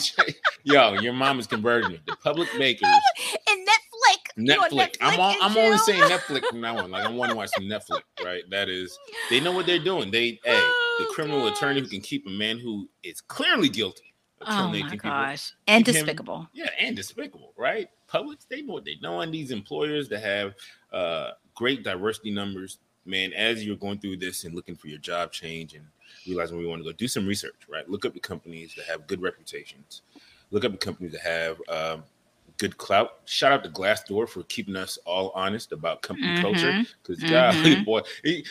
yo, your mom is converting me. The public bakers, And Netflix. On Netflix. I'm on, I'm only saying Netflix from now on. Like I want to watch some Netflix, right? That is, they know what they're doing. They, hey, the Oh, criminal attorney who can keep a man who is clearly guilty Oh my people. gosh. And Keep him- despicable. Yeah, and despicable, right? Publix, they know doing. These employers that have uh, great diversity numbers, man, as you're going through this and looking for your job change and realizing where you want to go, do some research, right? Look up the companies that have good reputations. Look up the companies that have um, good clout. Shout out to Glassdoor for keeping us all honest about company mm-hmm. culture. Because mm-hmm. boy,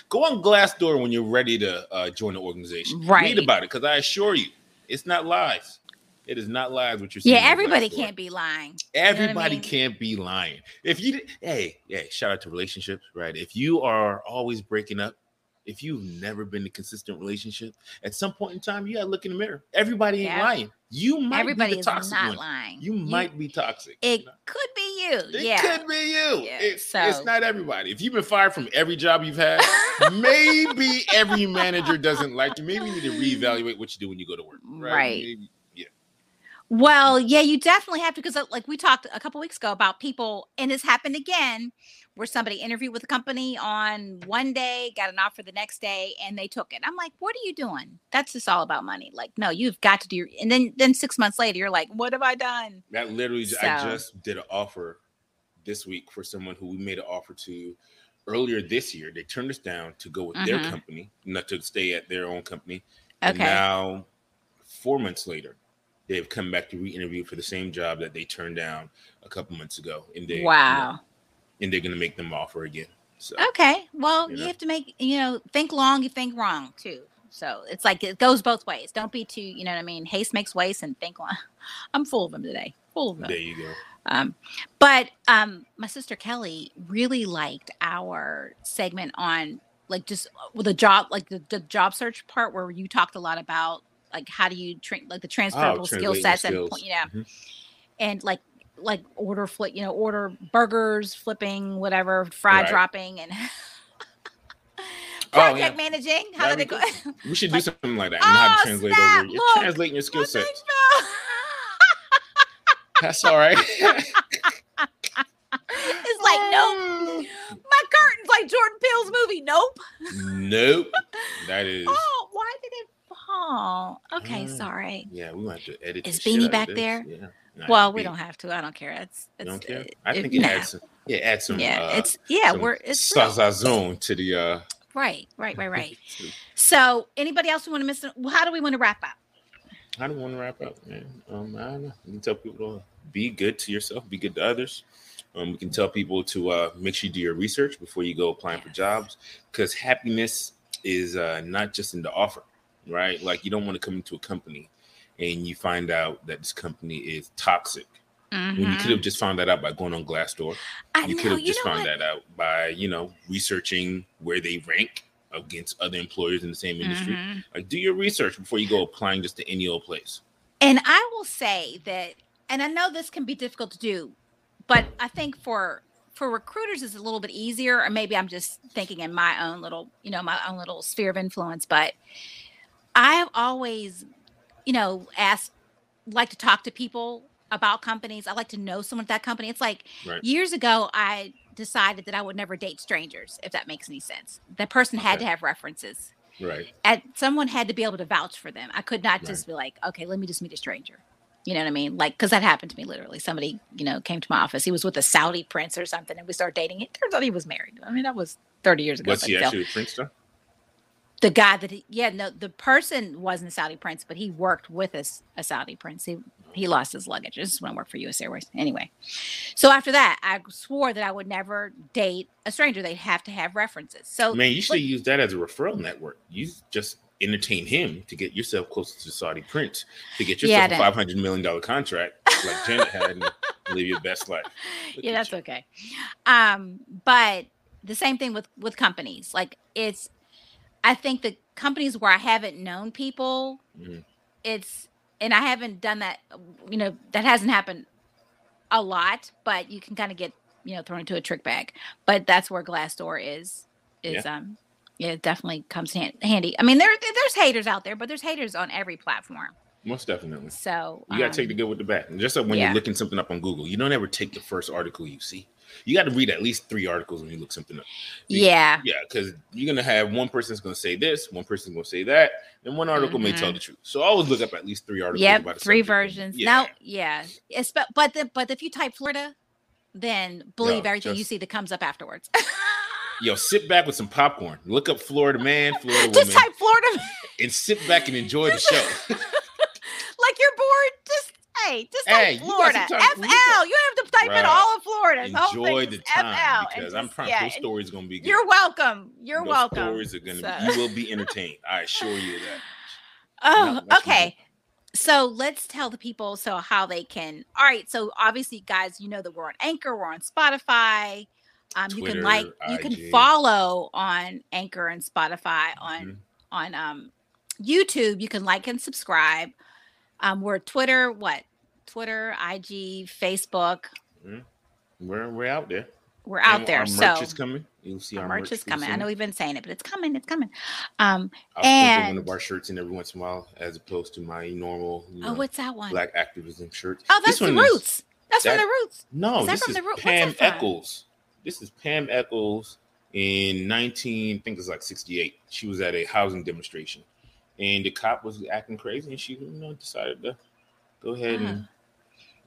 go on Glassdoor when you're ready to uh, join the organization. Right. Read about it because I assure you, it's not lies. It is not lies what you're saying. Yeah, everybody can't be lying. Everybody I mean? can't be lying. If you, hey, hey, shout out to relationships, right? If you are always breaking up, if you've never been in a consistent relationship, at some point in time, you gotta look in the mirror. Everybody ain't yeah. lying. You might Everybody be the toxic not one. lying. You, you, might be toxic. It you know? could be you. Yeah. It yeah. could be you. Yeah. It, so. It's not everybody. If you've been fired from every job you've had, maybe every manager doesn't like you. Maybe you need to reevaluate what you do when you go to work. Right. right. Maybe, well, yeah, you definitely have to because, uh, like we talked a couple weeks ago about people, and this happened again, where somebody interviewed with a company on one day, got an offer the next day, and they took it. I'm like, what are you doing? That's just all about money. Like, no, you've got to do. Your, and then, then six months later, you're like, what have I done? That literally, so, I just did an offer this week for someone who we made an offer to earlier this year. They turned us down to go with mm-hmm. their company, not to stay at their own company. Okay. And now, four months later they've come back to re-interview for the same job that they turned down a couple months ago, and they wow, you know, and they're gonna make them offer again. So okay, well, you, know? you have to make you know think long, you think wrong too. So it's like it goes both ways. Don't be too, you know what I mean. Haste makes waste, and think long. I'm full of them today. Full of them. There you go. Um, but um, my sister Kelly really liked our segment on like just with a job, like the, the job search part where you talked a lot about like how do you train like the transferable oh, skill sets skills. and you know mm-hmm. and like like order flip you know order burgers flipping whatever fry right. dropping and project oh, yeah. managing how did it go we should do something like that and oh, how to translate snap. over you're translating your skill sets that's all right it's like nope my curtain's like jordan peele's movie nope nope that is oh why did it Oh, okay. Uh, sorry. Yeah, we want to edit. Is Beanie back there? Yeah. No, well, we don't have to. I don't care. It's, it's don't care. I think it, it adds some. Yeah, add some. Yeah, uh, it's yeah. We're it's zone to the. uh Right, right, right, right. so, anybody else we want to miss? Well, how do we want to wrap up? How do we want to wrap up, man? Um, I don't know. You can tell people to be good to yourself, be good to others. Um, we can tell people to uh, make sure you do your research before you go applying yes. for jobs, because happiness is uh, not just in the offer right? Like you don't want to come into a company and you find out that this company is toxic. Mm-hmm. When you could have just found that out by going on Glassdoor. I you could have just found what? that out by, you know, researching where they rank against other employers in the same industry. Mm-hmm. Like do your research before you go applying just to any old place. And I will say that, and I know this can be difficult to do, but I think for for recruiters is a little bit easier, or maybe I'm just thinking in my own little, you know, my own little sphere of influence, but I have always, you know, asked, like to talk to people about companies. I like to know someone at that company. It's like right. years ago, I decided that I would never date strangers, if that makes any sense. That person okay. had to have references. Right. And someone had to be able to vouch for them. I could not right. just be like, okay, let me just meet a stranger. You know what I mean? Like, because that happened to me literally. Somebody, you know, came to my office. He was with a Saudi prince or something, and we started dating. It turns out he was married. I mean, that was 30 years ago. Was he actually a prince, though? The guy that he, yeah no the person wasn't a Saudi prince, but he worked with a, a Saudi prince. He he lost his luggage. This is when I worked for U.S. Airways. Anyway, so after that, I swore that I would never date a stranger. They'd have to have references. So man, you should use that as a referral network. You just entertain him to get yourself closer to the Saudi prince to get yourself yeah, a five hundred million dollar contract like Janet had and live your best life. Look yeah, that's you. okay. Um, but the same thing with with companies. Like it's I think the companies where I haven't known people, mm-hmm. it's and I haven't done that. You know, that hasn't happened a lot, but you can kind of get you know thrown into a trick bag. But that's where Glassdoor is. Is yeah. um, yeah, it definitely comes handy. I mean, there there's haters out there, but there's haters on every platform. Most definitely. So you gotta um, take the good with the bad. And just like when yeah. you're looking something up on Google, you don't ever take the first article you see you got to read at least three articles when you look something up. Yeah. Yeah, because you're gonna have one person's gonna say this, one person's gonna say that, and one article mm-hmm. may tell mm-hmm. the truth. So always look up at least three articles. Yep, three versions. Yeah. Now, yeah, it's but but the, but if you type Florida, then believe no, everything just, you see that comes up afterwards. Yo, sit back with some popcorn. Look up Florida man, Florida woman. Just type Florida. and sit back and enjoy the show. like you're bored. Just hey, just Hey, type you got Florida. FL. time- we got- You have to type in all of Florida. The whole thing enjoy is the time FL, and because I'm just- proud yeah, those and stories gonna be good. You're welcome. You're Those welcome. Stories are gonna So- be. You will be entertained. I assure you that. Oh, Not much okay. So let's tell the people so how they can. All right. So obviously, guys, you know that we're on Anchor, we're on Spotify. Um, you can like, you can follow on Anchor and Spotify on Mhm. on um YouTube. You can like and subscribe. Um, we're Twitter, what? Twitter, IG, Facebook. We're we're out there. We're out And there. Our so merch is coming. You'll see our our, merch is pretty coming. I know we've been saying it, but it's coming. It's coming. Um, I'll sprinkle one and- of our shirts in every once in a while, as opposed to my normal, you oh, what's that one? black activism shirt. oh, that's the one is- Roots. That's from the Roots. No, Is that this from is the Root- what's Pam that? Eccles. This is Pam Eccles in 19, I think it's like 68. She was at a housing demonstration, and the cop was acting crazy, and she, you know, decided to go ahead and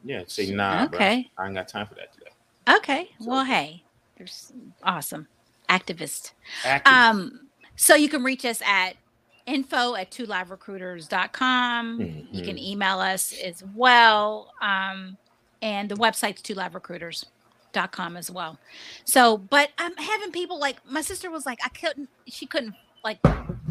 yeah, say nah, bro. Ah. Okay. I ain't got time for that today. Okay. So- Well, hey, there's awesome activist. Activist. Um, so you can reach us at info at two liverecruiters.com. You can Mhm. email us as well. Um, and the website's two live recruiters dot com as well. So, but I'm having people like my sister was like, I couldn't, she couldn't like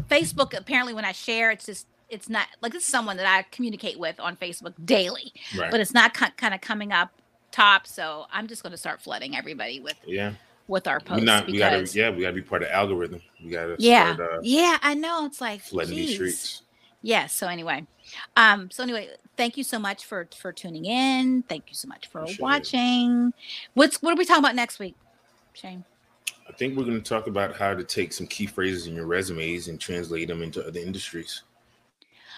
Facebook. Apparently, when I share, it's just, it's not like this is someone that I communicate with on Facebook daily, right. but it's not kind of coming up top. So I'm just going to start flooding everybody with yeah. with our posts not we gotta because yeah, we gotta be part of the algorithm. We gotta yeah start uh, yeah I know it's like flooding these streets. Yes. So anyway, um, so anyway, thank you so much for for tuning in. Thank you so much for Appreciate it. watching. What's what are we talking about next week, Shane? I think we're gonna talk about how to take some key phrases in your resumes and translate them into other industries.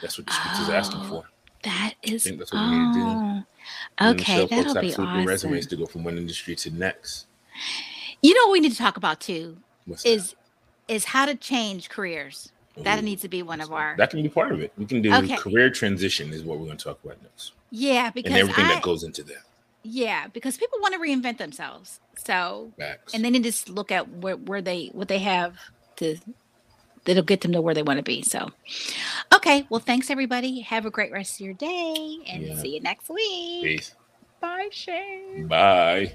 That's what the streets is asking Oh, for. That is think that's what we need to do. oh, okay. That'll be to awesome. resumes to go from one industry to next. You know what we need to talk about too What's that? is is how to change careers. That Ooh, needs to be one of our that can be part of it. We can do Okay. career transition is what we're gonna talk about next. yeah And because everything I, that goes into that. Yeah because people want to reinvent themselves. So Facts. and they need to just look at where, where they what they have to that'll get them to where they want to be so okay well thanks everybody have a great rest of your day and Yeah. see you next week Peace. bye shane Bye.